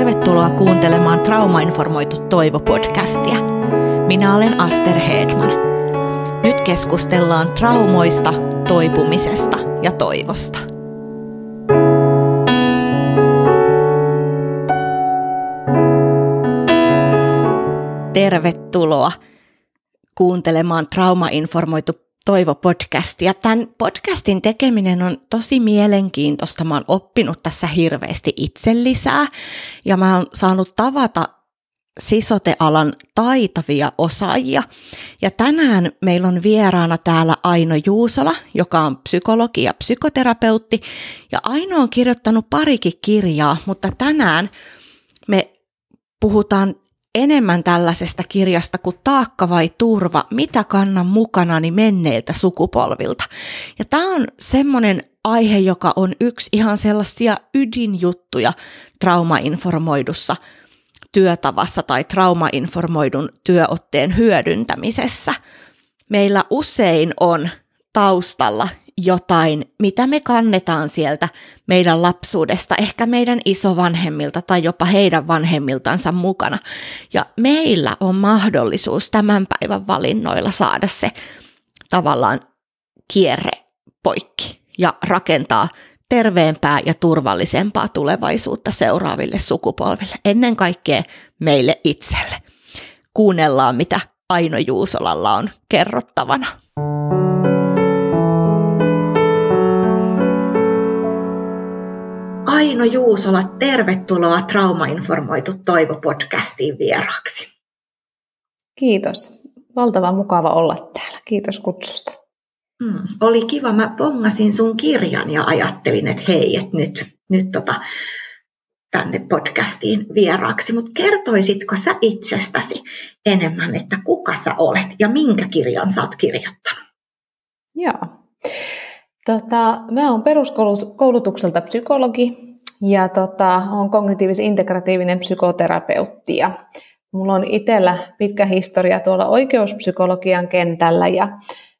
Tervetuloa kuuntelemaan Traumainformoitu Toivo-podcastia. Minä olen Aster Hedman. Nyt keskustellaan traumoista, toipumisesta ja toivosta. Tervetuloa kuuntelemaan Traumainformoitu Toivo-podcastia. Tämän podcastin tekeminen on tosi mielenkiintoista. Mä oon oppinut tässä hirveästi itse lisää ja mä oon saanut tavata sisotealan taitavia osaajia. Ja tänään meillä on vieraana täällä Aino Juusola, joka on psykologi ja psykoterapeutti. Ja Aino on kirjoittanut parikin kirjaa, mutta tänään me puhutaan enemmän tällaisesta kirjasta kuin Taakka vai turva, mitä kannan mukanani menneiltä sukupolvilta. Ja tämä on semmoinen aihe, joka on yksi ihan sellaisia ydinjuttuja traumainformoidussa työtavassa tai traumainformoidun työotteen hyödyntämisessä. Meillä usein on taustalla jotain, mitä me kannetaan sieltä meidän lapsuudesta, ehkä meidän isovanhemmilta tai jopa heidän vanhemmiltansa mukana. Ja meillä on mahdollisuus tämän päivän valinnoilla saada se tavallaan kierre poikki ja rakentaa terveempää ja turvallisempaa tulevaisuutta seuraaville sukupolville, ennen kaikkea meille itselle. Kuunnellaan, mitä Aino Juusolalla on kerrottavana. Aino Juusola, tervetuloa Traumainformoitu Toivo-podcastiin vieraaksi. Kiitos. Valtavan mukava olla täällä. Kiitos kutsusta. Hmm, oli kiva. Mä pongasin sun kirjan ja ajattelin, että hei, että nyt, nyt tota, tänne podcastiin vieraaksi. Mutta kertoisitko sä itsestäsi enemmän, että kuka sä olet ja minkä kirjan sä oot kirjoittanut? Joo. Tota, mä oon peruskoulutukselta psykologi ja tota, olen kognitiivis-integratiivinen psykoterapeutti. Ja mulla on itsellä pitkä historia tuolla oikeuspsykologian kentällä ja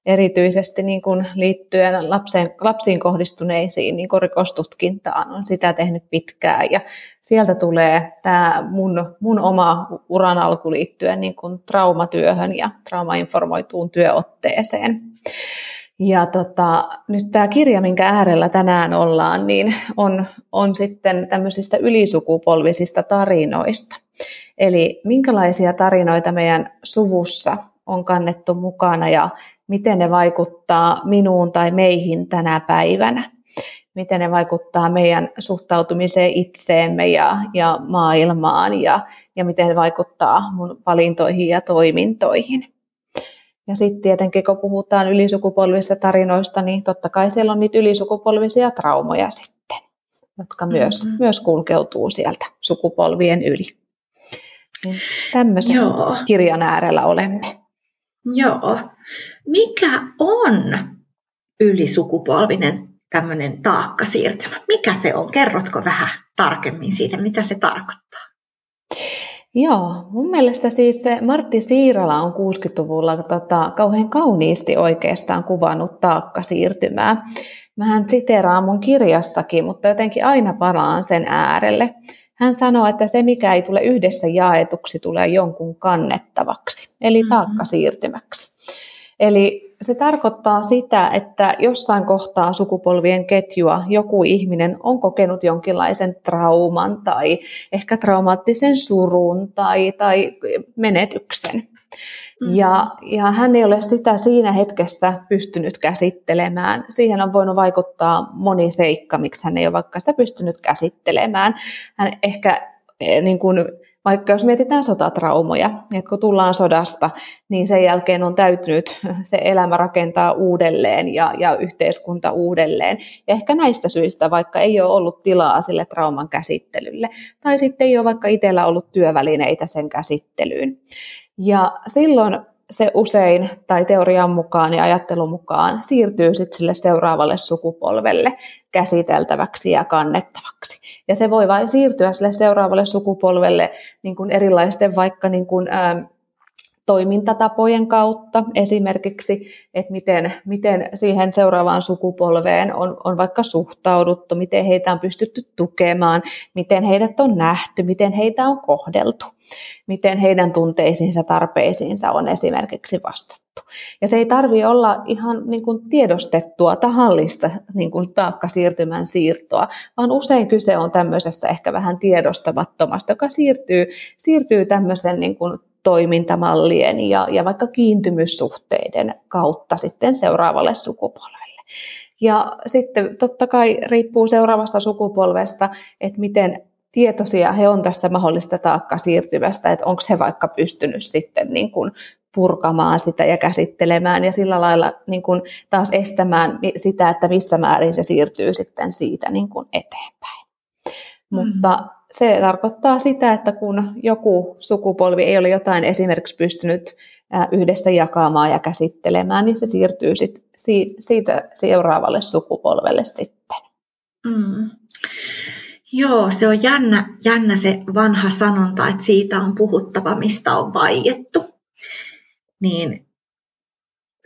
erityisesti niin kuin liittyen lapseen, lapsiin kohdistuneisiin niin kuin rikostutkintaan. on sitä tehnyt pitkään ja sieltä tulee tämä mun, mun oma uran alku liittyen niin kuin traumatyöhön ja traumainformoituun työotteeseen. Ja tota, nyt tämä kirja, minkä äärellä tänään ollaan, niin on, on sitten tämmöisistä ylisukupolvisista tarinoista. Eli minkälaisia tarinoita meidän suvussa on kannettu mukana ja miten ne vaikuttaa minuun tai meihin tänä päivänä. Miten ne vaikuttaa meidän suhtautumiseen itseemme ja, ja maailmaan ja, ja miten ne vaikuttaa mun valintoihin ja toimintoihin. Ja sitten tietenkin, kun puhutaan ylisukupolvisista tarinoista, niin totta kai siellä on niitä ylisukupolvisia traumoja sitten, jotka myös, mm-hmm. myös kulkeutuu sieltä sukupolvien yli. Niin tämmöisen Joo. kirjan äärellä olemme. Joo. Mikä on ylisukupolvinen tämmöinen taakkasiirtymä? Mikä se on? Kerrotko vähän tarkemmin siitä, mitä se tarkoittaa? Joo, mun mielestä siis se Martti Siirala on 60-luvulla tota, kauhean kauniisti oikeastaan kuvannut taakkasiirtymää. Mähän siteeraan mun kirjassakin, mutta jotenkin aina palaan sen äärelle. Hän sanoo, että se mikä ei tule yhdessä jaetuksi, tulee jonkun kannettavaksi, eli mm-hmm. taakkasiirtymäksi. Eli se tarkoittaa sitä, että jossain kohtaa sukupolvien ketjua joku ihminen on kokenut jonkinlaisen trauman tai ehkä traumaattisen surun tai, tai menetyksen. Mm-hmm. Ja, ja hän ei ole sitä siinä hetkessä pystynyt käsittelemään. Siihen on voinut vaikuttaa moni seikka, miksi hän ei ole vaikka sitä pystynyt käsittelemään. Hän ehkä eh, niin kuin vaikka jos mietitään sotatraumoja, että kun tullaan sodasta, niin sen jälkeen on täytynyt se elämä rakentaa uudelleen ja, ja yhteiskunta uudelleen. Ja ehkä näistä syistä, vaikka ei ole ollut tilaa sille trauman käsittelylle, tai sitten ei ole vaikka itsellä ollut työvälineitä sen käsittelyyn. Ja silloin se usein, tai teorian mukaan ja ajattelun mukaan, siirtyy sitten sille seuraavalle sukupolvelle käsiteltäväksi ja kannettavaksi. Ja se voi vain siirtyä sille seuraavalle sukupolvelle niin kuin erilaisten vaikka niin kuin, ä, toimintatapojen kautta esimerkiksi, että miten, miten siihen seuraavaan sukupolveen on, on vaikka suhtauduttu, miten heitä on pystytty tukemaan, miten heidät on nähty, miten heitä on kohdeltu, miten heidän tunteisiinsa, tarpeisiinsa on esimerkiksi vastattu. Ja se ei tarvi olla ihan niin kuin tiedostettua, tahallista niin kuin taakkasiirtymän siirtoa, vaan usein kyse on tämmöisestä ehkä vähän tiedostamattomasta, joka siirtyy, siirtyy tämmöisen niin kuin toimintamallien ja, ja vaikka kiintymyssuhteiden kautta sitten seuraavalle sukupolvelle. Ja sitten totta kai riippuu seuraavasta sukupolvesta, että miten tietoisia he on tästä mahdollista taakkasiirtymästä, että onko he vaikka pystynyt sitten niin kuin purkamaan sitä ja käsittelemään ja sillä lailla niin kuin taas estämään sitä, että missä määrin se siirtyy sitten siitä niin kuin eteenpäin. Mm. Mutta se tarkoittaa sitä, että kun joku sukupolvi ei ole jotain esimerkiksi pystynyt yhdessä jakamaan ja käsittelemään, niin se siirtyy sit siitä seuraavalle sukupolvelle sitten. Mm. Joo, se on jännä, jännä se vanha sanonta, että siitä on puhuttava, mistä on vaiettu. Niin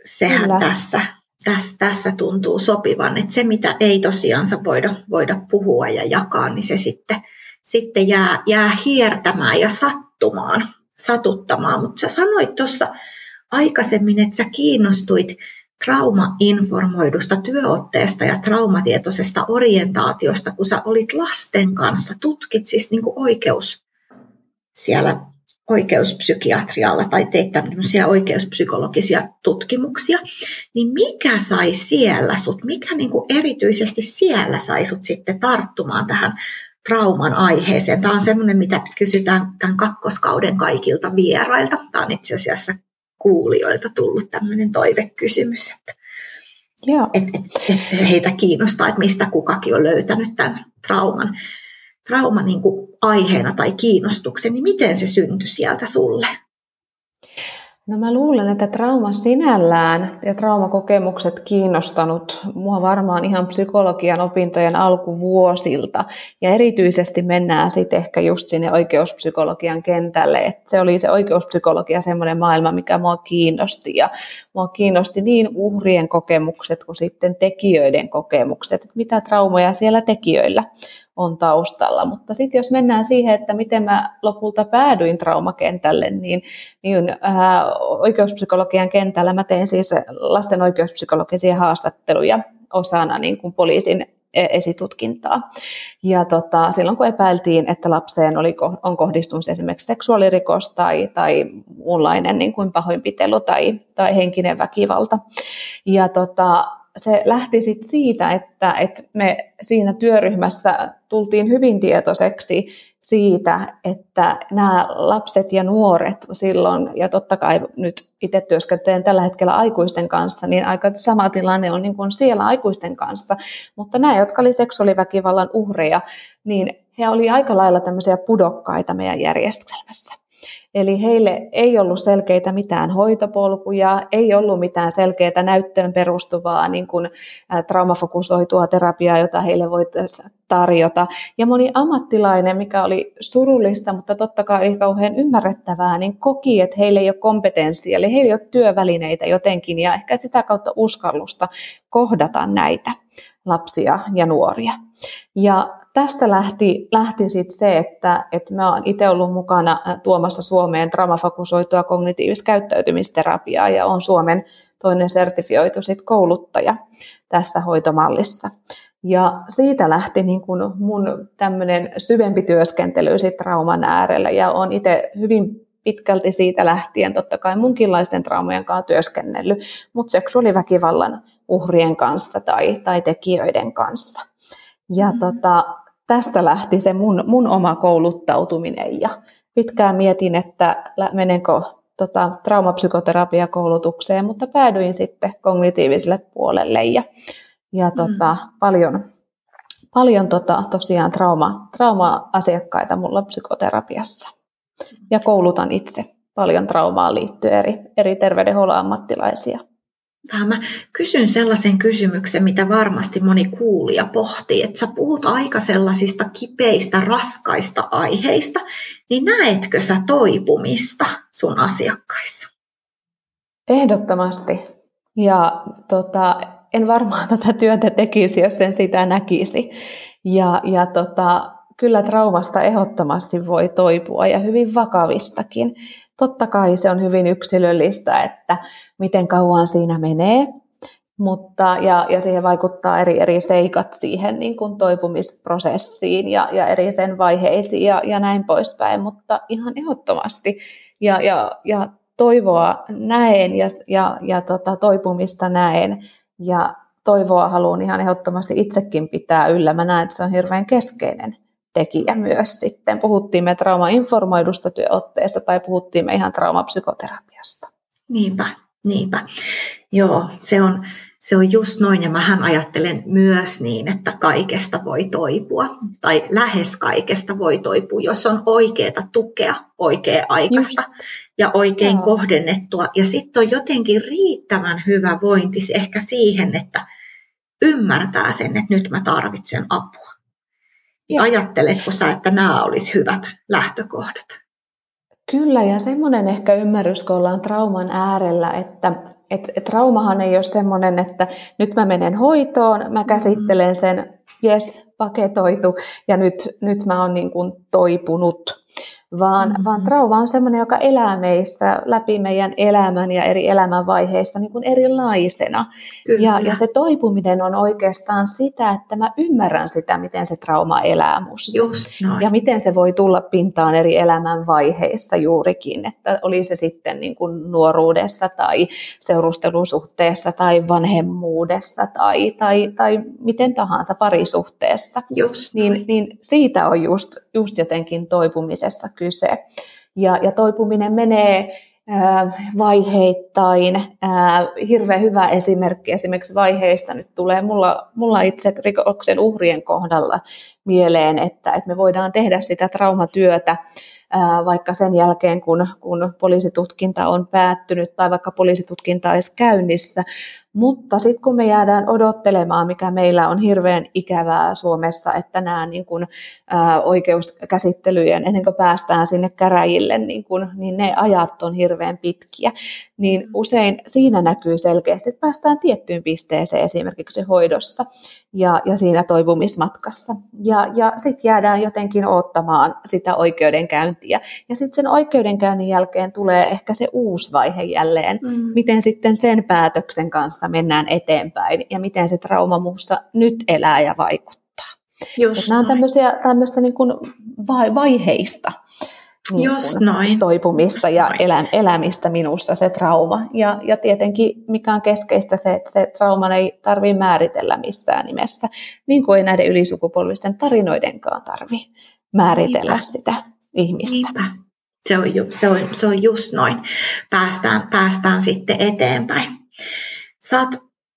sehän Kyllä. tässä, tässä, tässä tuntuu sopivan, että se mitä ei tosiaansa voida, voida puhua ja jakaa, niin se sitten – sitten jää, jää hiertämään ja sattumaan, satuttamaan. Mutta sä sanoit tuossa aikaisemmin, että sä kiinnostuit trauma-informoidusta työotteesta ja traumatietoisesta orientaatiosta, kun sä olit lasten kanssa, tutkit siis niin oikeus siellä oikeuspsykiatrialla tai teit tämmöisiä oikeuspsykologisia tutkimuksia, niin mikä sai siellä sut, mikä niin kuin erityisesti siellä sai sut sitten tarttumaan tähän trauman aiheeseen. Tämä on semmoinen, mitä kysytään tämän kakkoskauden kaikilta vierailta. Tämä on itse asiassa kuulijoilta tullut tämmöinen toivekysymys, että Joo. Et, et, et heitä kiinnostaa, että mistä kukakin on löytänyt tämän trauman, trauman niin kuin aiheena tai kiinnostuksen, niin miten se syntyi sieltä sulle? No mä luulen, että trauma sinällään ja traumakokemukset kiinnostanut mua varmaan ihan psykologian opintojen alkuvuosilta. Ja erityisesti mennään sitten ehkä just sinne oikeuspsykologian kentälle. Et se oli se oikeuspsykologia semmoinen maailma, mikä mua kiinnosti. Ja mua kiinnosti niin uhrien kokemukset kuin sitten tekijöiden kokemukset, että mitä traumoja siellä tekijöillä on taustalla. Mutta sitten jos mennään siihen, että miten mä lopulta päädyin traumakentälle, niin, niin ää, oikeuspsykologian kentällä mä tein siis lasten oikeuspsykologisia haastatteluja osana niin kuin poliisin e, esitutkintaa. Ja tota, silloin kun epäiltiin, että lapseen oli, on kohdistunut esimerkiksi seksuaalirikos tai, tai muunlainen niin kuin pahoinpitely tai, tai henkinen väkivalta. Ja tota, se lähti sit siitä, että, että me siinä työryhmässä tultiin hyvin tietoiseksi siitä, että nämä lapset ja nuoret silloin, ja totta kai nyt itse työskentelen tällä hetkellä aikuisten kanssa, niin aika sama tilanne on niin kuin siellä aikuisten kanssa, mutta nämä, jotka oli seksuaaliväkivallan uhreja, niin he oli aika lailla tämmöisiä pudokkaita meidän järjestelmässä. Eli heille ei ollut selkeitä mitään hoitopolkuja, ei ollut mitään selkeää näyttöön perustuvaa niin kuin, traumafokusoitua terapiaa, jota heille voitaisiin tarjota. Ja moni ammattilainen, mikä oli surullista, mutta totta kai kauhean ymmärrettävää, niin koki, että heillä ei ole kompetenssia, eli heillä ei ole työvälineitä jotenkin, ja ehkä sitä kautta uskallusta kohdata näitä lapsia ja nuoria. Ja tästä lähti, lähti sit se, että, että mä oon itse ollut mukana tuomassa Suomeen traumafokusoitua kognitiivista käyttäytymisterapiaa ja on Suomen toinen sertifioitu sit kouluttaja tässä hoitomallissa. Ja siitä lähti niin kun mun tämmöinen syvempi työskentely sit trauman äärellä ja on itse hyvin pitkälti siitä lähtien totta kai munkinlaisten traumojen kanssa työskennellyt, mutta seksuaaliväkivallan uhrien kanssa tai, tai tekijöiden kanssa. Ja mm-hmm. tota, tästä lähti se mun, mun oma kouluttautuminen ja pitkään mietin, että menenkö tota, traumapsykoterapiakoulutukseen, mutta päädyin sitten kognitiiviselle puolelle ja, ja tota, mm. paljon, paljon tota, tosiaan trauma, trauma-asiakkaita mulla psykoterapiassa. Ja koulutan itse paljon traumaan liittyen eri, eri terveydenhuollon ammattilaisia. Mä kysyn sellaisen kysymyksen, mitä varmasti moni kuulija pohtii, että sä puhut aika sellaisista kipeistä, raskaista aiheista, niin näetkö sä toipumista sun asiakkaissa? Ehdottomasti. Ja tota, en varmaan tätä työtä tekisi, jos en sitä näkisi. Ja, ja tota, kyllä traumasta ehdottomasti voi toipua ja hyvin vakavistakin. Totta kai se on hyvin yksilöllistä, että miten kauan siinä menee, mutta, ja, ja siihen vaikuttaa eri, eri seikat siihen niin kuin toipumisprosessiin ja, ja eri sen vaiheisiin ja, ja näin poispäin, mutta ihan ehdottomasti. Ja, ja, ja toivoa näen ja, ja, ja tota, toipumista näen ja toivoa haluan ihan ehdottomasti itsekin pitää yllä. Mä näen, että se on hirveän keskeinen tekijä myös sitten. Puhuttiin me traumainformoidusta työotteesta tai puhuttiin me ihan traumapsykoterapiasta. Niinpä, niinpä. Joo, se on, se on just noin, ja mähän ajattelen myös niin, että kaikesta voi toipua, tai lähes kaikesta voi toipua, jos on oikeaa tukea oikea-aikaista just. ja oikein Joo. kohdennettua. Ja sitten on jotenkin riittävän hyvä vointis ehkä siihen, että ymmärtää sen, että nyt mä tarvitsen apua. Joo. Ajatteletko sä, että nämä olisi hyvät lähtökohdat? Kyllä, ja semmoinen ehkä ymmärrys, kun ollaan trauman äärellä, että et, et traumahan ei ole semmoinen, että nyt mä menen hoitoon, mä käsittelen sen, jes, paketoitu, ja nyt, nyt mä oon niin kuin toipunut vaan, mm-hmm. vaan trauma on sellainen, joka elää meissä läpi meidän elämän ja eri elämänvaiheista niin kuin erilaisena. Ja, ja se toipuminen on oikeastaan sitä, että mä ymmärrän sitä, miten se trauma elää musta. Just noin. Ja miten se voi tulla pintaan eri elämänvaiheissa juurikin, että oli se sitten niin kuin nuoruudessa tai seurustelusuhteessa tai vanhemmuudessa tai, tai, tai miten tahansa parisuhteessa. Just niin, niin siitä on just, just jotenkin toipumisessa kyse. Ja, ja toipuminen menee vaiheittain. Hirveän hyvä esimerkki esimerkiksi vaiheista nyt tulee mulla, mulla itse rikoksen uhrien kohdalla mieleen, että, että me voidaan tehdä sitä traumatyötä vaikka sen jälkeen, kun, kun poliisitutkinta on päättynyt tai vaikka poliisitutkinta olisi käynnissä, mutta sitten kun me jäädään odottelemaan, mikä meillä on hirveän ikävää Suomessa, että nämä niin kun, ä, oikeuskäsittelyjen, ennen kuin päästään sinne käräjille, niin, kun, niin ne ajat on hirveän pitkiä, niin usein siinä näkyy selkeästi, että päästään tiettyyn pisteeseen esimerkiksi hoidossa ja, ja siinä toipumismatkassa. Ja, ja sitten jäädään jotenkin odottamaan sitä oikeudenkäyntiä. Ja sitten sen oikeudenkäynnin jälkeen tulee ehkä se uusi vaihe jälleen, mm. miten sitten sen päätöksen kanssa mennään eteenpäin ja miten se trauma muussa nyt elää ja vaikuttaa. Just nämä on tämmöisiä, tämmöistä niin kuin vaiheista niin Just noin. toipumista Just ja noin. Elä, elämistä minussa se trauma. Ja, ja tietenkin mikä on keskeistä se, että se trauma ei tarvitse määritellä missään nimessä, niin kuin ei näiden ylisukupolvisten tarinoidenkaan tarvitse määritellä Niinpä. sitä ihmistä. Niinpä. Se on, ju, se, on, se on just noin. Päästään, päästään sitten eteenpäin. Sä oot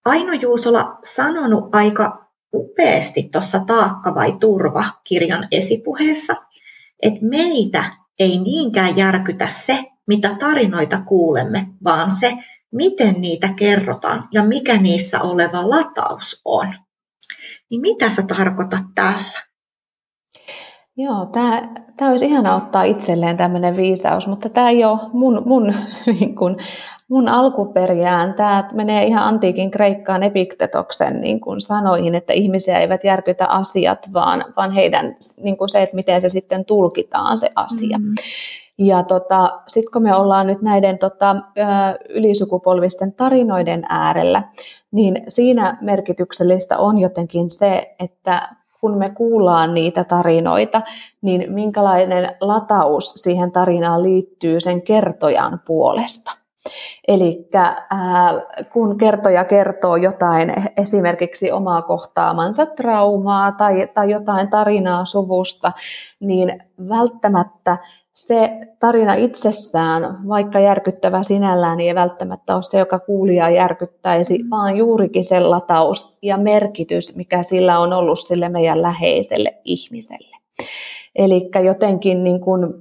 Aino Juusola sanonut aika upeasti tuossa Taakka vai turva kirjan esipuheessa, että meitä ei niinkään järkytä se, mitä tarinoita kuulemme, vaan se, miten niitä kerrotaan ja mikä niissä oleva lataus on. Niin mitä sä tarkoitat tällä? Joo, tämä, tämä olisi ihana ottaa itselleen tämmöinen viisaus, mutta tämä ei ole mun, mun, niin kuin, mun alkuperjään. Tämä menee ihan antiikin kreikkaan epiktetoksen niin kuin sanoihin, että ihmisiä eivät järkytä asiat, vaan, vaan heidän niin kuin se, että miten se sitten tulkitaan se asia. Mm. Ja tota, sitten kun me ollaan nyt näiden tota, ylisukupolvisten tarinoiden äärellä, niin siinä merkityksellistä on jotenkin se, että kun me kuullaan niitä tarinoita, niin minkälainen lataus siihen tarinaan liittyy sen kertojan puolesta. Eli kun kertoja kertoo jotain, esimerkiksi omaa kohtaamansa traumaa tai, tai jotain tarinaa suvusta, niin välttämättä se tarina itsessään, vaikka järkyttävä sinällään, niin ei välttämättä ole se, joka kuulia järkyttäisi, mm. vaan juurikin se lataus ja merkitys, mikä sillä on ollut sille meidän läheiselle ihmiselle. Eli jotenkin niin kuin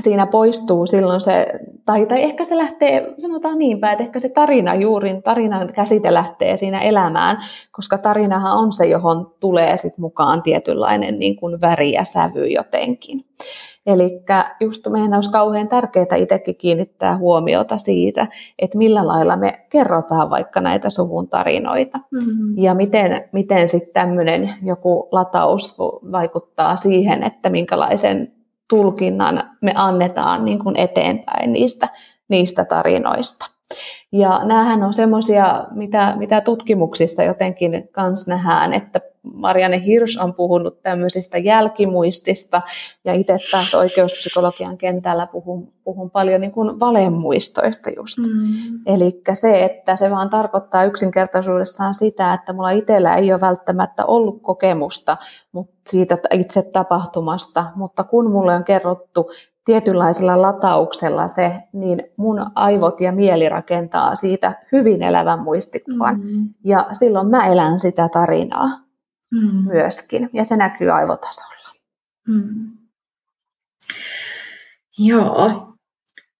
siinä poistuu silloin se tai, tai ehkä se lähtee, sanotaan niinpä, että ehkä se tarina juuri, tarinan käsite lähtee siinä elämään, koska tarinahan on se, johon tulee sit mukaan tietynlainen niin kuin väri ja sävy jotenkin. Eli just meidän olisi kauhean tärkeää itsekin kiinnittää huomiota siitä, että millä lailla me kerrotaan vaikka näitä suvun tarinoita. Mm-hmm. Ja miten, miten sitten tämmöinen joku lataus vaikuttaa siihen, että minkälaisen tulkinnan me annetaan niin kuin eteenpäin niistä, niistä tarinoista. Ja näähän on semmoisia, mitä, mitä tutkimuksissa jotenkin kans nähdään, että Marianne Hirsch on puhunut tämmöisistä jälkimuistista, ja itse taas oikeuspsykologian kentällä puhun, puhun paljon niin kuin valemuistoista just. Mm. Eli se, että se vaan tarkoittaa yksinkertaisuudessaan sitä, että mulla itsellä ei ole välttämättä ollut kokemusta siitä itse tapahtumasta, mutta kun mulle on kerrottu tietynlaisella latauksella se, niin mun aivot ja mieli rakentaa siitä hyvin elävän muistikuvan. Mm. Ja silloin mä elän sitä tarinaa mm. myöskin, ja se näkyy aivotasolla. Mm. Joo,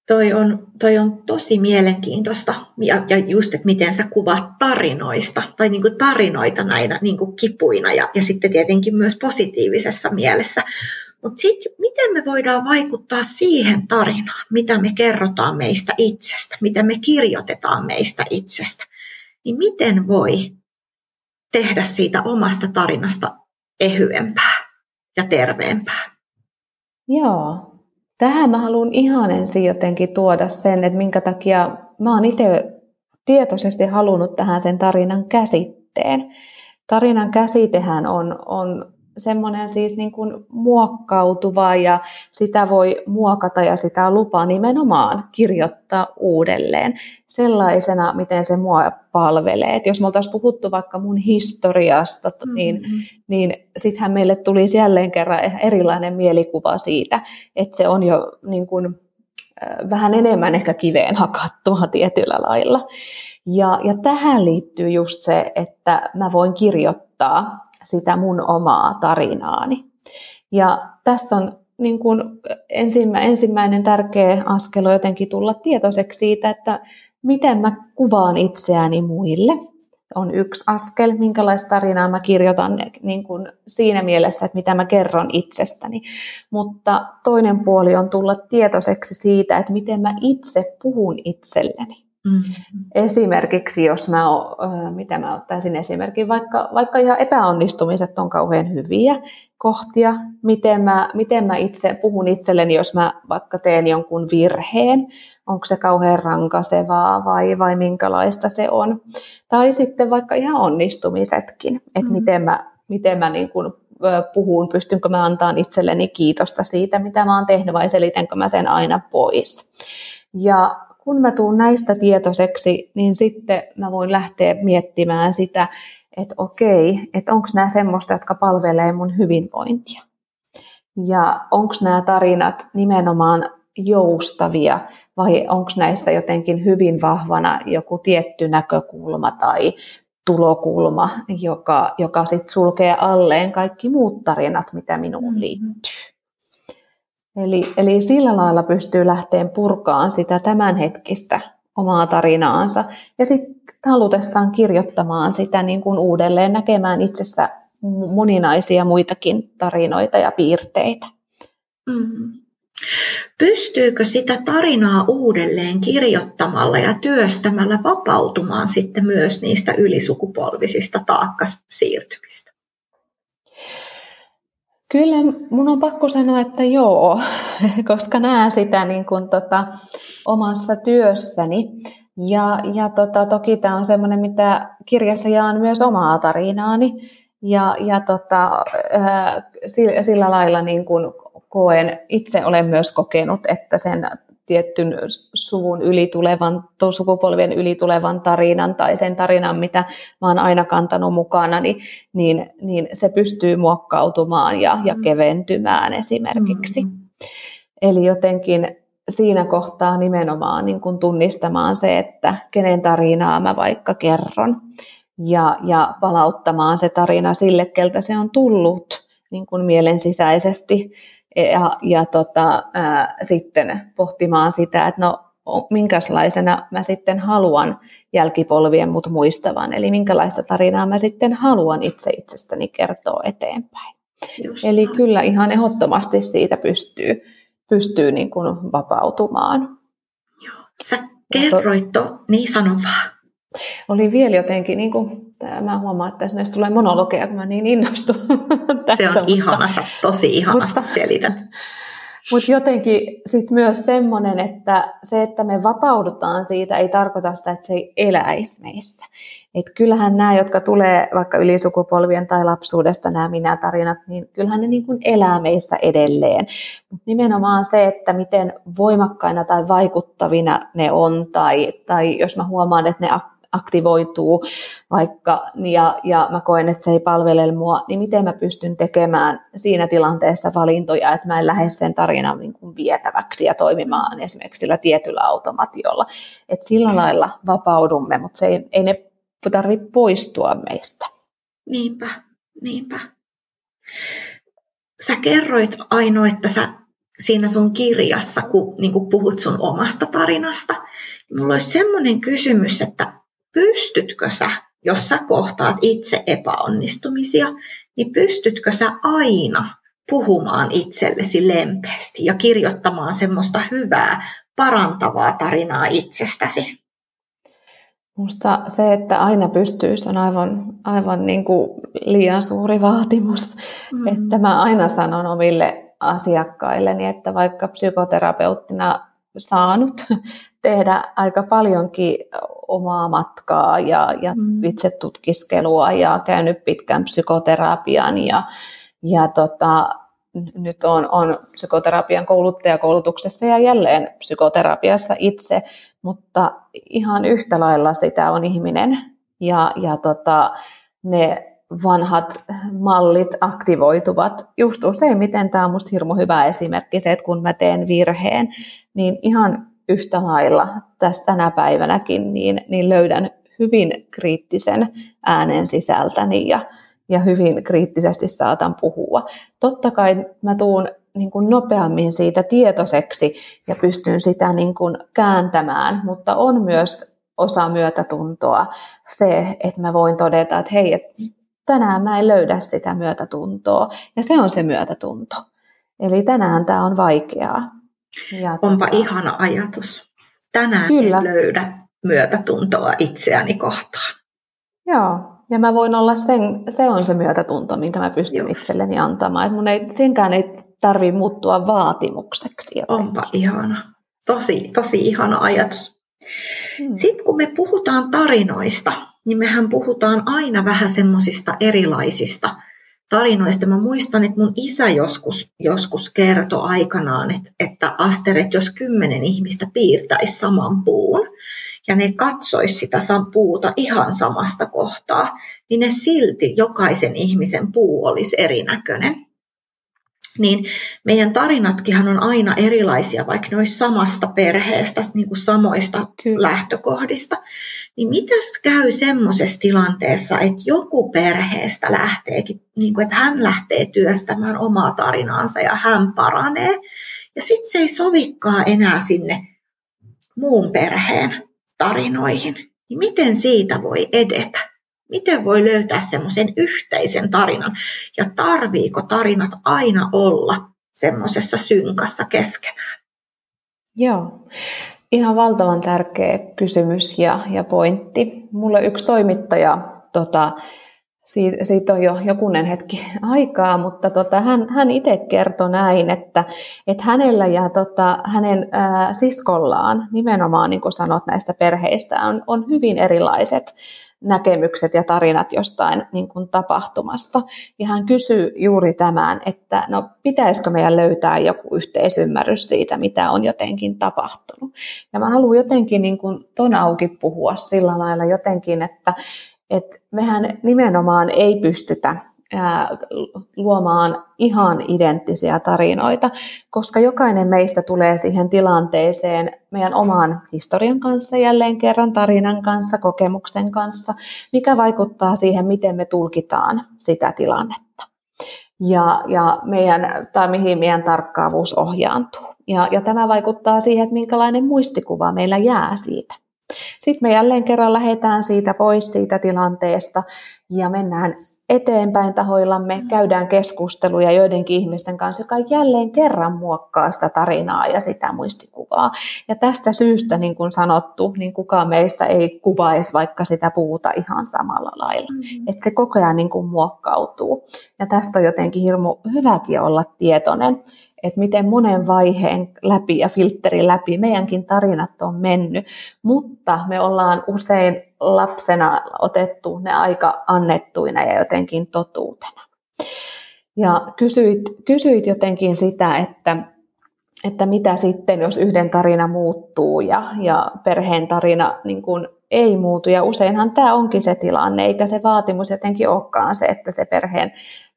toi on, toi on tosi mielenkiintoista. Ja, ja just, että miten sä kuvaat tarinoista, tai niin kuin tarinoita näinä niin kuin kipuina, ja, ja sitten tietenkin myös positiivisessa mielessä. Mutta sitten miten me voidaan vaikuttaa siihen tarinaan, mitä me kerrotaan meistä itsestä, mitä me kirjoitetaan meistä itsestä, niin miten voi tehdä siitä omasta tarinasta ehyempää ja terveempää? Joo, tähän mä haluan ihan ensin jotenkin tuoda sen, että minkä takia mä oon itse tietoisesti halunnut tähän sen tarinan käsitteen. Tarinan käsitehän on, on semmoinen siis niin kuin muokkautuva ja sitä voi muokata ja sitä lupaa nimenomaan kirjoittaa uudelleen sellaisena, miten se mua palvelee. Et jos me oltaisiin puhuttu vaikka mun historiasta, mm-hmm. niin, niin sittenhän meille tulisi jälleen kerran erilainen mielikuva siitä, että se on jo niin kuin, vähän enemmän ehkä kiveen hakattua tietyllä lailla. Ja, ja tähän liittyy just se, että mä voin kirjoittaa sitä mun omaa tarinaani. Ja tässä on niin kuin ensimmä, ensimmäinen tärkeä askel on jotenkin tulla tietoiseksi siitä, että miten mä kuvaan itseäni muille. On yksi askel, minkälaista tarinaa mä kirjoitan niin kuin siinä mielessä, että mitä mä kerron itsestäni. Mutta toinen puoli on tulla tietoiseksi siitä, että miten mä itse puhun itselleni. Mm-hmm. Esimerkiksi jos mä, mitä mä ottaisin esimerkin, vaikka, vaikka ihan epäonnistumiset on kauhean hyviä kohtia, miten mä, miten mä itse puhun itselleni, jos mä vaikka teen jonkun virheen, onko se kauhean rankasevaa vai, vai minkälaista se on. Tai sitten vaikka ihan onnistumisetkin, että mm-hmm. miten mä, miten mä niin kuin puhun, pystynkö mä antaa itselleni kiitosta siitä, mitä mä oon tehnyt vai selitänkö mä sen aina pois. Ja kun mä tuun näistä tietoiseksi, niin sitten mä voin lähteä miettimään sitä, että okei, että onko nämä semmoista, jotka palvelee mun hyvinvointia. Ja onko nämä tarinat nimenomaan joustavia vai onko näissä jotenkin hyvin vahvana joku tietty näkökulma tai tulokulma, joka, joka sitten sulkee alleen kaikki muut tarinat, mitä minuun mm-hmm. liittyy. Eli, eli sillä lailla pystyy lähteen purkaan sitä tämänhetkistä omaa tarinaansa ja sitten halutessaan kirjoittamaan sitä niin kuin uudelleen, näkemään itsessä moninaisia muitakin tarinoita ja piirteitä. Mm. Pystyykö sitä tarinaa uudelleen kirjoittamalla ja työstämällä vapautumaan sitten myös niistä ylisukupolvisista taakkasiirtymistä? Kyllä mun on pakko sanoa, että joo, koska näen sitä niin kuin tota, omassa työssäni. Ja, ja tota, toki tämä on semmoinen, mitä kirjassa jaan myös omaa tarinaani. Ja, ja tota, sillä, sillä lailla niin kuin koen, itse olen myös kokenut, että sen tiettyn suvun yli tulevan, sukupolvien yli tulevan tarinan tai sen tarinan, mitä mä oon aina kantanut mukana, niin, niin, niin se pystyy muokkautumaan ja, ja mm. keventymään esimerkiksi. Mm. Eli jotenkin siinä kohtaa nimenomaan niin kun tunnistamaan se, että kenen tarinaa mä vaikka kerron ja, ja palauttamaan se tarina sille, keltä se on tullut niin kuin mielen sisäisesti ja, ja tota, ää, sitten pohtimaan sitä, että no minkälaisena mä sitten haluan jälkipolvien mut muistavan, eli minkälaista tarinaa mä sitten haluan itse itsestäni kertoa eteenpäin. Just eli kyllä ihan ehdottomasti siitä pystyy, pystyy niin kuin vapautumaan. Joo. Sä kerroit, to, niin sano vaan. Oli vielä jotenkin, niin kuin, mä huomaan, että näistä tulee monologeja, kun mä niin innostun tästä. Se on mutta, ihana, sä tosi ihanasti mutta, selität. Mutta jotenkin sitten myös semmoinen, että se, että me vapaudutaan siitä, ei tarkoita sitä, että se ei eläisi meissä. Et kyllähän nämä, jotka tulee vaikka ylisukupolvien tai lapsuudesta nämä minä-tarinat, niin kyllähän ne niin kuin elää meissä edelleen. Mutta nimenomaan se, että miten voimakkaina tai vaikuttavina ne on, tai, tai jos mä huomaan, että ne aktivoituu vaikka, ja, ja mä koen, että se ei palvele mua, niin miten mä pystyn tekemään siinä tilanteessa valintoja, että mä en lähde sen tarinan niin kuin vietäväksi ja toimimaan esimerkiksi sillä tietyllä automatiolla. Että sillä lailla vapaudumme, mutta se ei, ei ne tarvitse poistua meistä. Niinpä, niinpä. Sä kerroit Aino, että sä siinä sun kirjassa, kun niin kun puhut sun omasta tarinasta, niin mulla olisi semmoinen kysymys, että pystytkö sä, jos sä kohtaat itse epäonnistumisia, niin pystytkö sä aina puhumaan itsellesi lempeästi ja kirjoittamaan semmoista hyvää, parantavaa tarinaa itsestäsi? Musta se, että aina pystyisi, on aivan, aivan niin kuin liian suuri vaatimus. Mm. Että mä aina sanon omille asiakkailleni, että vaikka psykoterapeuttina saanut tehdä aika paljonkin omaa matkaa ja, ja mm. itse tutkiskelua ja käynyt pitkän psykoterapian ja, ja tota, nyt on, on psykoterapian kouluttajakoulutuksessa ja jälleen psykoterapiassa itse, mutta ihan yhtä lailla sitä on ihminen ja, ja tota, ne vanhat mallit aktivoituvat. Just useimmiten tämä on minusta hirmu hyvä esimerkki se, että kun mä teen virheen, niin ihan yhtä lailla tässä tänä päivänäkin, niin, niin löydän hyvin kriittisen äänen sisältäni ja, ja hyvin kriittisesti saatan puhua. Totta kai mä tuun niin kuin nopeammin siitä tietoiseksi ja pystyn sitä niin kuin kääntämään, mutta on myös osa myötätuntoa se, että mä voin todeta, että hei, että tänään mä en löydä sitä myötätuntoa ja se on se myötätunto. Eli tänään tämä on vaikeaa. Ja Onpa tota... ihana ajatus. Tänään Kyllä. en löydä myötätuntoa itseäni kohtaan. Joo, ja mä voin olla sen, se on se myötätunto, minkä mä pystyn Just. itselleni antamaan. Että mun ei, senkään ei tarvi muuttua vaatimukseksi jotenkin. Onpa ihana. Tosi, tosi ihana ajatus. Hmm. Sitten kun me puhutaan tarinoista, niin mehän puhutaan aina vähän semmoisista erilaisista tarinoista. Mä muistan, että mun isä joskus, joskus kertoi aikanaan, että, että Aster, että jos kymmenen ihmistä piirtäisi saman puun ja ne katsoisi sitä puuta ihan samasta kohtaa, niin ne silti jokaisen ihmisen puu olisi erinäköinen niin meidän tarinatkinhan on aina erilaisia, vaikka ne olisi samasta perheestä, niin kuin samoista Kyllä. lähtökohdista. Niin mitäs käy semmoisessa tilanteessa, että joku perheestä lähteekin, niin kuin, että hän lähtee työstämään omaa tarinaansa ja hän paranee, ja sitten se ei sovikaan enää sinne muun perheen tarinoihin. Niin miten siitä voi edetä? Miten voi löytää semmoisen yhteisen tarinan? Ja tarviiko tarinat aina olla semmoisessa synkassa keskenään? Joo, ihan valtavan tärkeä kysymys ja, ja pointti. Mulle yksi toimittaja, tota, siitä, siitä on jo jokunen hetki aikaa, mutta tota, hän, hän itse kertoi näin, että, että hänellä ja tota, hänen ää, siskollaan, nimenomaan niin kuin sanot näistä perheistä, on, on hyvin erilaiset näkemykset ja tarinat jostain niin kuin tapahtumasta. Ja hän kysyy juuri tämän, että no pitäisikö meidän löytää joku yhteisymmärrys siitä, mitä on jotenkin tapahtunut. Ja mä haluan jotenkin niin kuin ton auki puhua sillä lailla jotenkin, että, että mehän nimenomaan ei pystytä luomaan ihan identtisiä tarinoita, koska jokainen meistä tulee siihen tilanteeseen meidän oman historian kanssa, jälleen kerran tarinan kanssa, kokemuksen kanssa, mikä vaikuttaa siihen, miten me tulkitaan sitä tilannetta. ja, ja, meidän, tai mihin meidän tarkkaavuus ohjaantuu. Ja, ja tämä vaikuttaa siihen, että minkälainen muistikuva meillä jää siitä. Sitten me jälleen kerran lähdetään siitä pois siitä tilanteesta ja mennään eteenpäin tahoillamme, mm. käydään keskusteluja joidenkin ihmisten kanssa, joka jälleen kerran muokkaa sitä tarinaa ja sitä muistikuvaa. Ja tästä syystä, niin kuin sanottu, niin kukaan meistä ei kuvaisi vaikka sitä puuta ihan samalla lailla. Mm-hmm. Että se koko ajan niin kuin muokkautuu. Ja tästä on jotenkin hirmu hyväkin olla tietoinen, että miten monen vaiheen läpi ja filterin läpi meidänkin tarinat on mennyt, mutta me ollaan usein lapsena otettu ne aika annettuina ja jotenkin totuutena. Ja kysyit, kysyit jotenkin sitä, että, että mitä sitten, jos yhden tarina muuttuu ja, ja perheen tarina niin kuin ei muutu. Ja useinhan tämä onkin se tilanne, eikä se vaatimus jotenkin olekaan se, että se perheen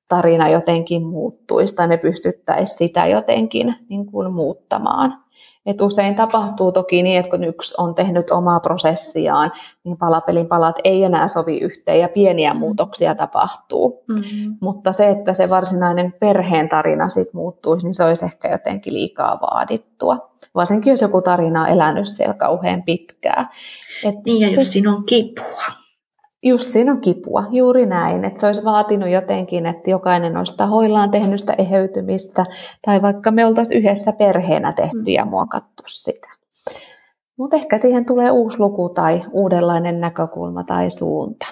tarina jotenkin muuttuisi tai me pystyttäisiin sitä jotenkin niin kuin muuttamaan. Et usein tapahtuu toki niin, että kun yksi on tehnyt omaa prosessiaan, niin palapelin palat ei enää sovi yhteen ja pieniä mm. muutoksia tapahtuu. Mm-hmm. Mutta se, että se varsinainen perheen tarina sitten muuttuisi, niin se olisi ehkä jotenkin liikaa vaadittua. Varsinkin jos joku tarina on elänyt siellä kauhean pitkään. Et niin ja jos siinä on kipua. Just siinä on kipua, juuri näin. Että se olisi vaatinut jotenkin, että jokainen olisi tahoillaan tehnyt sitä eheytymistä, tai vaikka me oltaisiin yhdessä perheenä tehty ja muokattu sitä. Mutta ehkä siihen tulee uusi luku tai uudenlainen näkökulma tai suunta.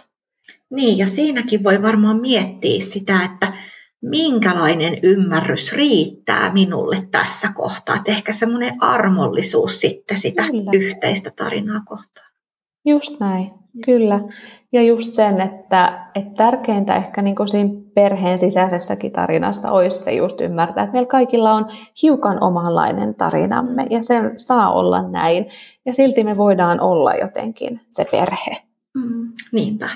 Niin, ja siinäkin voi varmaan miettiä sitä, että minkälainen ymmärrys riittää minulle tässä kohtaa. Että ehkä semmoinen armollisuus sitten sitä Kyllä. yhteistä tarinaa kohtaan. Just näin, kyllä. Ja just sen, että, että tärkeintä ehkä niin siinä perheen sisäisessäkin tarinassa olisi se just ymmärtää, että meillä kaikilla on hiukan omanlainen tarinamme ja se saa olla näin. Ja silti me voidaan olla jotenkin se perhe. Mm, niinpä.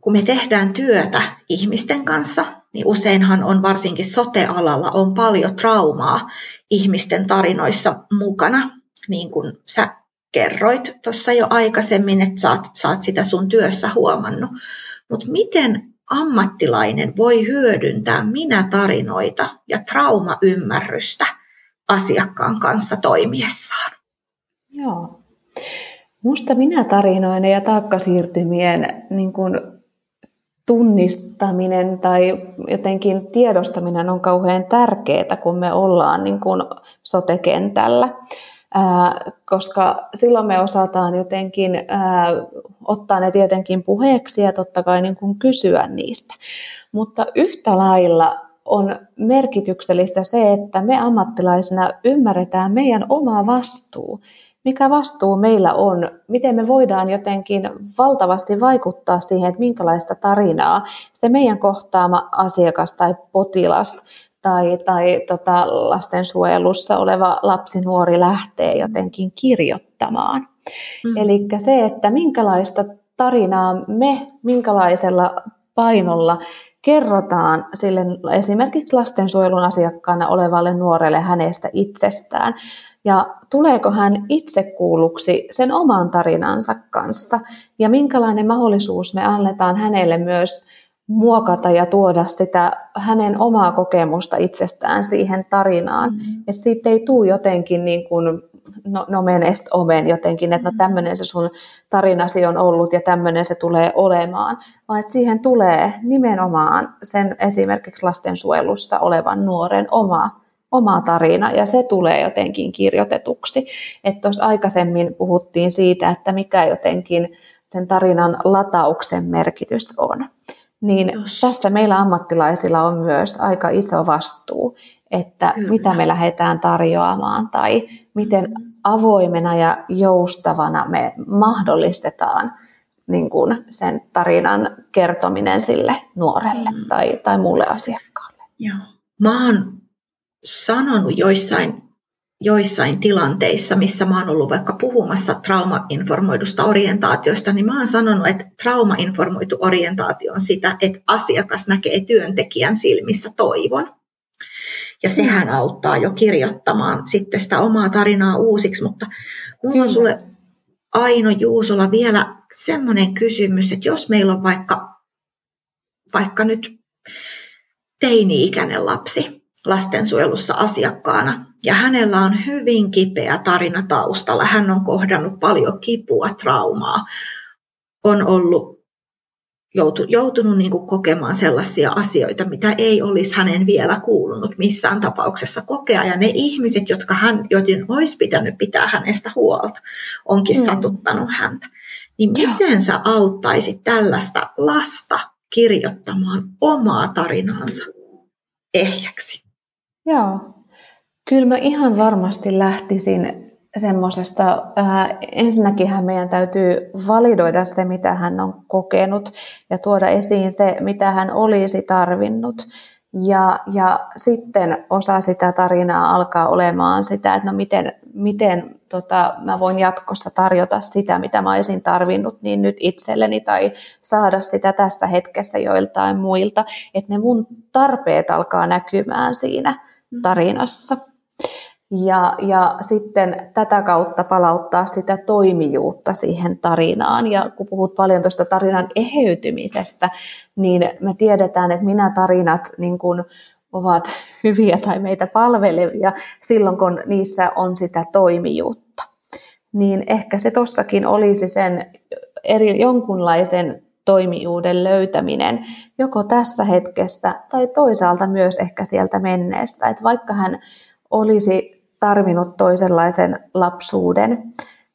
Kun me tehdään työtä ihmisten kanssa, niin useinhan on varsinkin sote-alalla on paljon traumaa ihmisten tarinoissa mukana, niin kuin sä kerroit tuossa jo aikaisemmin, että sä oot sitä sun työssä huomannut. Mutta miten ammattilainen voi hyödyntää minä-tarinoita ja traumaymmärrystä asiakkaan kanssa toimiessaan? Joo. Musta minä-tarinoinen ja taakkasiirtymien niin kun tunnistaminen tai jotenkin tiedostaminen on kauhean tärkeää, kun me ollaan niin kun sotekentällä koska silloin me osataan jotenkin ottaa ne tietenkin puheeksi ja totta kai niin kuin kysyä niistä. Mutta yhtä lailla on merkityksellistä se, että me ammattilaisina ymmärretään meidän oma vastuu. Mikä vastuu meillä on, miten me voidaan jotenkin valtavasti vaikuttaa siihen, että minkälaista tarinaa se meidän kohtaama asiakas tai potilas tai, tai tota, lastensuojelussa oleva lapsi nuori lähtee jotenkin kirjoittamaan. Mm. Eli se, että minkälaista tarinaa me, minkälaisella painolla kerrotaan sille esimerkiksi lastensuojelun asiakkaana olevalle nuorelle hänestä itsestään. Ja tuleeko hän itse kuulluksi sen oman tarinansa kanssa ja minkälainen mahdollisuus me annetaan hänelle myös muokata ja tuoda sitä hänen omaa kokemusta itsestään siihen tarinaan. Mm-hmm. Että siitä ei tule jotenkin niin kuin no, no menest omen jotenkin, että no mm-hmm. tämmöinen se sun tarinasi on ollut ja tämmöinen se tulee olemaan, vaan että siihen tulee nimenomaan sen esimerkiksi lastensuojelussa olevan nuoren oma, oma tarina ja se tulee jotenkin kirjoitetuksi. Että tuossa aikaisemmin puhuttiin siitä, että mikä jotenkin sen tarinan latauksen merkitys on niin Just. tässä meillä ammattilaisilla on myös aika iso vastuu, että Kyllä. mitä me lähdetään tarjoamaan tai miten mm. avoimena ja joustavana me mahdollistetaan niin kuin sen tarinan kertominen sille nuorelle mm. tai, tai muulle asiakkaalle. Joo. Mä oon sanonut joissain joissain tilanteissa, missä mä oon ollut vaikka puhumassa traumainformoidusta orientaatiosta, niin mä oon sanonut, että traumainformoitu orientaatio on sitä, että asiakas näkee työntekijän silmissä toivon. Ja sehän auttaa jo kirjoittamaan sitten sitä omaa tarinaa uusiksi, mutta mulla on sulle Aino Juusola vielä semmoinen kysymys, että jos meillä on vaikka, vaikka nyt teini-ikäinen lapsi lastensuojelussa asiakkaana. Ja hänellä on hyvin kipeä tarina taustalla. Hän on kohdannut paljon kipua, traumaa. On ollut joutu, joutunut niin kuin kokemaan sellaisia asioita, mitä ei olisi hänen vielä kuulunut missään tapauksessa kokea. Ja ne ihmiset, jotka hän, joiden olisi pitänyt pitää hänestä huolta, onkin mm. satuttanut häntä. Niin miten Joo. sä auttaisit tällaista lasta kirjoittamaan omaa tarinaansa ehjäksi? Joo, kyllä mä ihan varmasti lähtisin semmoisesta, äh, ensinnäkin meidän täytyy validoida se, mitä hän on kokenut ja tuoda esiin se, mitä hän olisi tarvinnut. Ja, ja sitten osa sitä tarinaa alkaa olemaan sitä, että no miten, miten tota, mä voin jatkossa tarjota sitä, mitä mä olisin tarvinnut niin nyt itselleni tai saada sitä tässä hetkessä joiltain muilta. Että ne mun tarpeet alkaa näkymään siinä mm. tarinassa ja, ja sitten tätä kautta palauttaa sitä toimijuutta siihen tarinaan. Ja kun puhut paljon tuosta tarinan eheytymisestä, niin me tiedetään, että minä tarinat niin kun ovat hyviä tai meitä palvelevia silloin, kun niissä on sitä toimijuutta. Niin ehkä se tossakin olisi sen eri, jonkunlaisen toimijuuden löytäminen joko tässä hetkessä tai toisaalta myös ehkä sieltä menneestä. Että vaikka hän olisi tarvinnut toisenlaisen lapsuuden,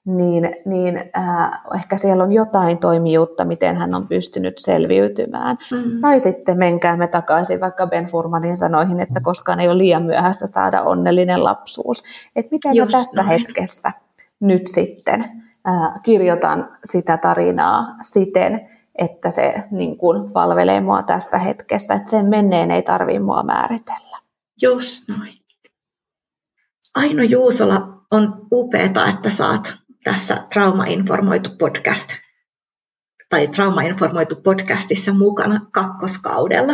niin, niin äh, ehkä siellä on jotain toimijuutta, miten hän on pystynyt selviytymään. Mm. Tai sitten menkäämme takaisin vaikka Ben Furmanin sanoihin, että koskaan ei ole liian myöhäistä saada onnellinen lapsuus. Että miten Just mä tässä näin. hetkessä nyt sitten äh, kirjoitan sitä tarinaa siten, että se niin kuin, palvelee mua tässä hetkessä, että sen menneen ei tarvitse mua määritellä. Just noin. Aino Juusola, on upeeta, että saat tässä Trauma-informoitu podcast tai Trauma-informoitu podcastissa mukana kakkoskaudella.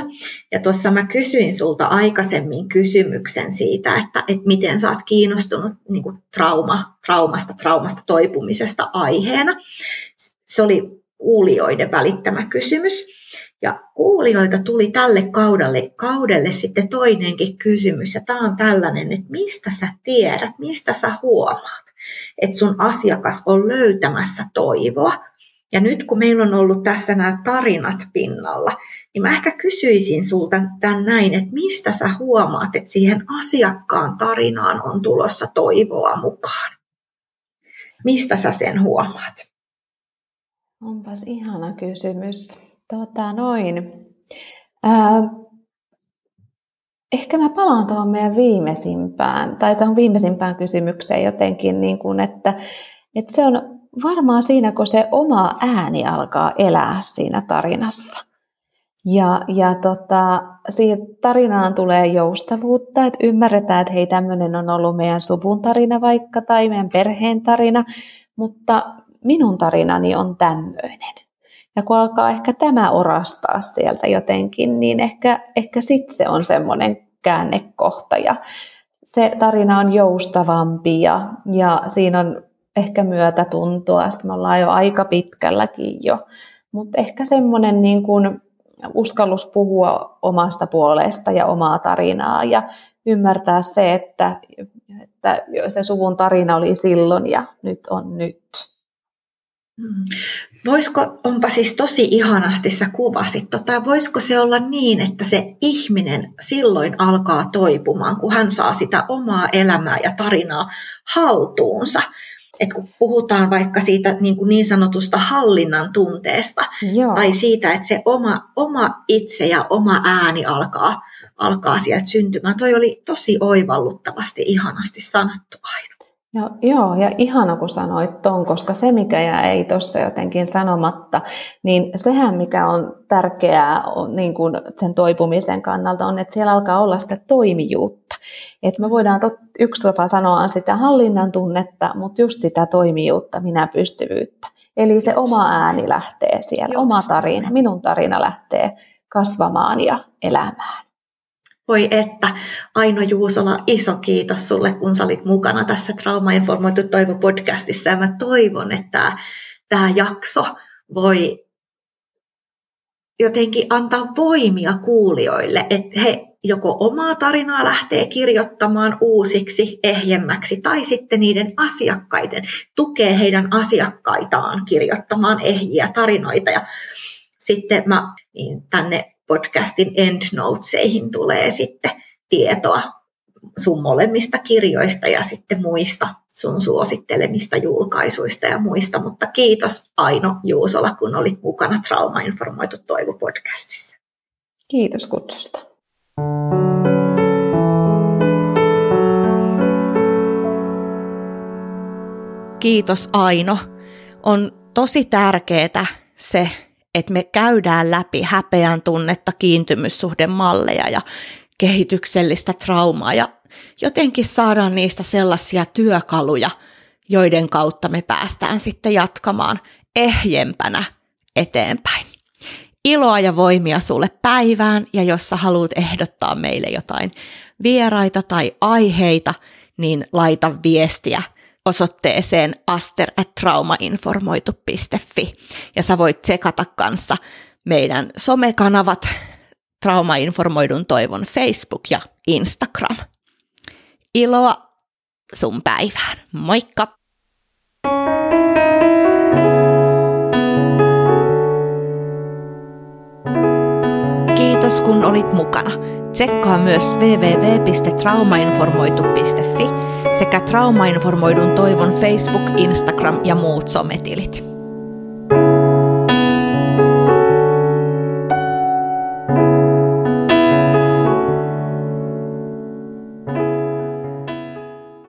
Ja tuossa mä kysyin sulta aikaisemmin kysymyksen siitä, että, että miten sä oot kiinnostunut niin kuin trauma, traumasta, traumasta toipumisesta aiheena. Se oli kuulijoiden välittämä kysymys. Ja kuulijoilta tuli tälle kaudelle, kaudelle sitten toinenkin kysymys, ja tämä on tällainen, että mistä sä tiedät, mistä sä huomaat, että sun asiakas on löytämässä toivoa. Ja nyt kun meillä on ollut tässä nämä tarinat pinnalla, niin mä ehkä kysyisin sulta tämän näin, että mistä sä huomaat, että siihen asiakkaan tarinaan on tulossa toivoa mukaan? Mistä sä sen huomaat? Onpas ihana kysymys. Tota, noin. Ää, ehkä mä palaan tuohon meidän viimeisimpään, tai tuohon viimeisimpään kysymykseen jotenkin, niin kuin, että, että se on varmaan siinä, kun se oma ääni alkaa elää siinä tarinassa. Ja, ja tota, siihen tarinaan tulee joustavuutta, että ymmärretään, että hei, tämmöinen on ollut meidän suvun tarina vaikka, tai meidän perheen tarina, mutta minun tarinani on tämmöinen. Ja kun alkaa ehkä tämä orastaa sieltä jotenkin, niin ehkä, ehkä sitten se on semmoinen käännekohta. Ja se tarina on joustavampi ja, ja siinä on ehkä myötätuntoa. Sitten me ollaan jo aika pitkälläkin jo. Mutta ehkä semmoinen niin kuin uskallus puhua omasta puolesta ja omaa tarinaa ja ymmärtää se, että, että se suvun tarina oli silloin ja nyt on nyt. Voisiko, onpa siis tosi ihanasti sä kuvasit, tota, voisiko se olla niin, että se ihminen silloin alkaa toipumaan, kun hän saa sitä omaa elämää ja tarinaa haltuunsa. Et kun puhutaan vaikka siitä niin, kuin niin sanotusta hallinnan tunteesta, Joo. tai siitä, että se oma, oma itse ja oma ääni alkaa, alkaa sieltä syntymään. Toi oli tosi oivalluttavasti, ihanasti sanottu aina. Joo, joo, ja ihana kun sanoit ton, koska se mikä jäi tuossa jotenkin sanomatta, niin sehän mikä on tärkeää on, niin kuin sen toipumisen kannalta on, että siellä alkaa olla sitä toimijuutta. Että me voidaan, tot, yksi tapa sanoa sitä hallinnan tunnetta, mutta just sitä toimijuutta, minä pystyvyyttä. Eli se oma ääni lähtee siellä, oma tarina, minun tarina lähtee kasvamaan ja elämään. Voi että, Aino Juusola, iso kiitos sulle, kun sä olit mukana tässä Trauma-informoitu Toivo podcastissa. Ja mä toivon, että tämä, jakso voi jotenkin antaa voimia kuulijoille, että he joko omaa tarinaa lähtee kirjoittamaan uusiksi, ehjemmäksi, tai sitten niiden asiakkaiden, tukee heidän asiakkaitaan kirjoittamaan ehjiä tarinoita. Ja sitten mä, niin tänne podcastin endnoteseihin tulee sitten tietoa sun molemmista kirjoista ja sitten muista sun suosittelemista julkaisuista ja muista, mutta kiitos Aino Juusola, kun olit mukana Trauma-informoitu Toivo podcastissa. Kiitos kutsusta. Kiitos Aino. On tosi tärkeää se, että me käydään läpi häpeän tunnetta, kiintymyssuhdemalleja ja kehityksellistä traumaa ja jotenkin saadaan niistä sellaisia työkaluja, joiden kautta me päästään sitten jatkamaan ehjempänä eteenpäin. Iloa ja voimia sulle päivään ja jos sä haluat ehdottaa meille jotain vieraita tai aiheita, niin laita viestiä osoitteeseen aster.traumainformoitu.fi ja sä voit tsekata kanssa meidän somekanavat Traumainformoidun toivon Facebook ja Instagram. Iloa sun päivään. Moikka! Kiitos kun olit mukana. Tsekkaa myös www.traumainformoitu.fi sekä Traumainformoidun toivon Facebook, Instagram ja muut sometilit.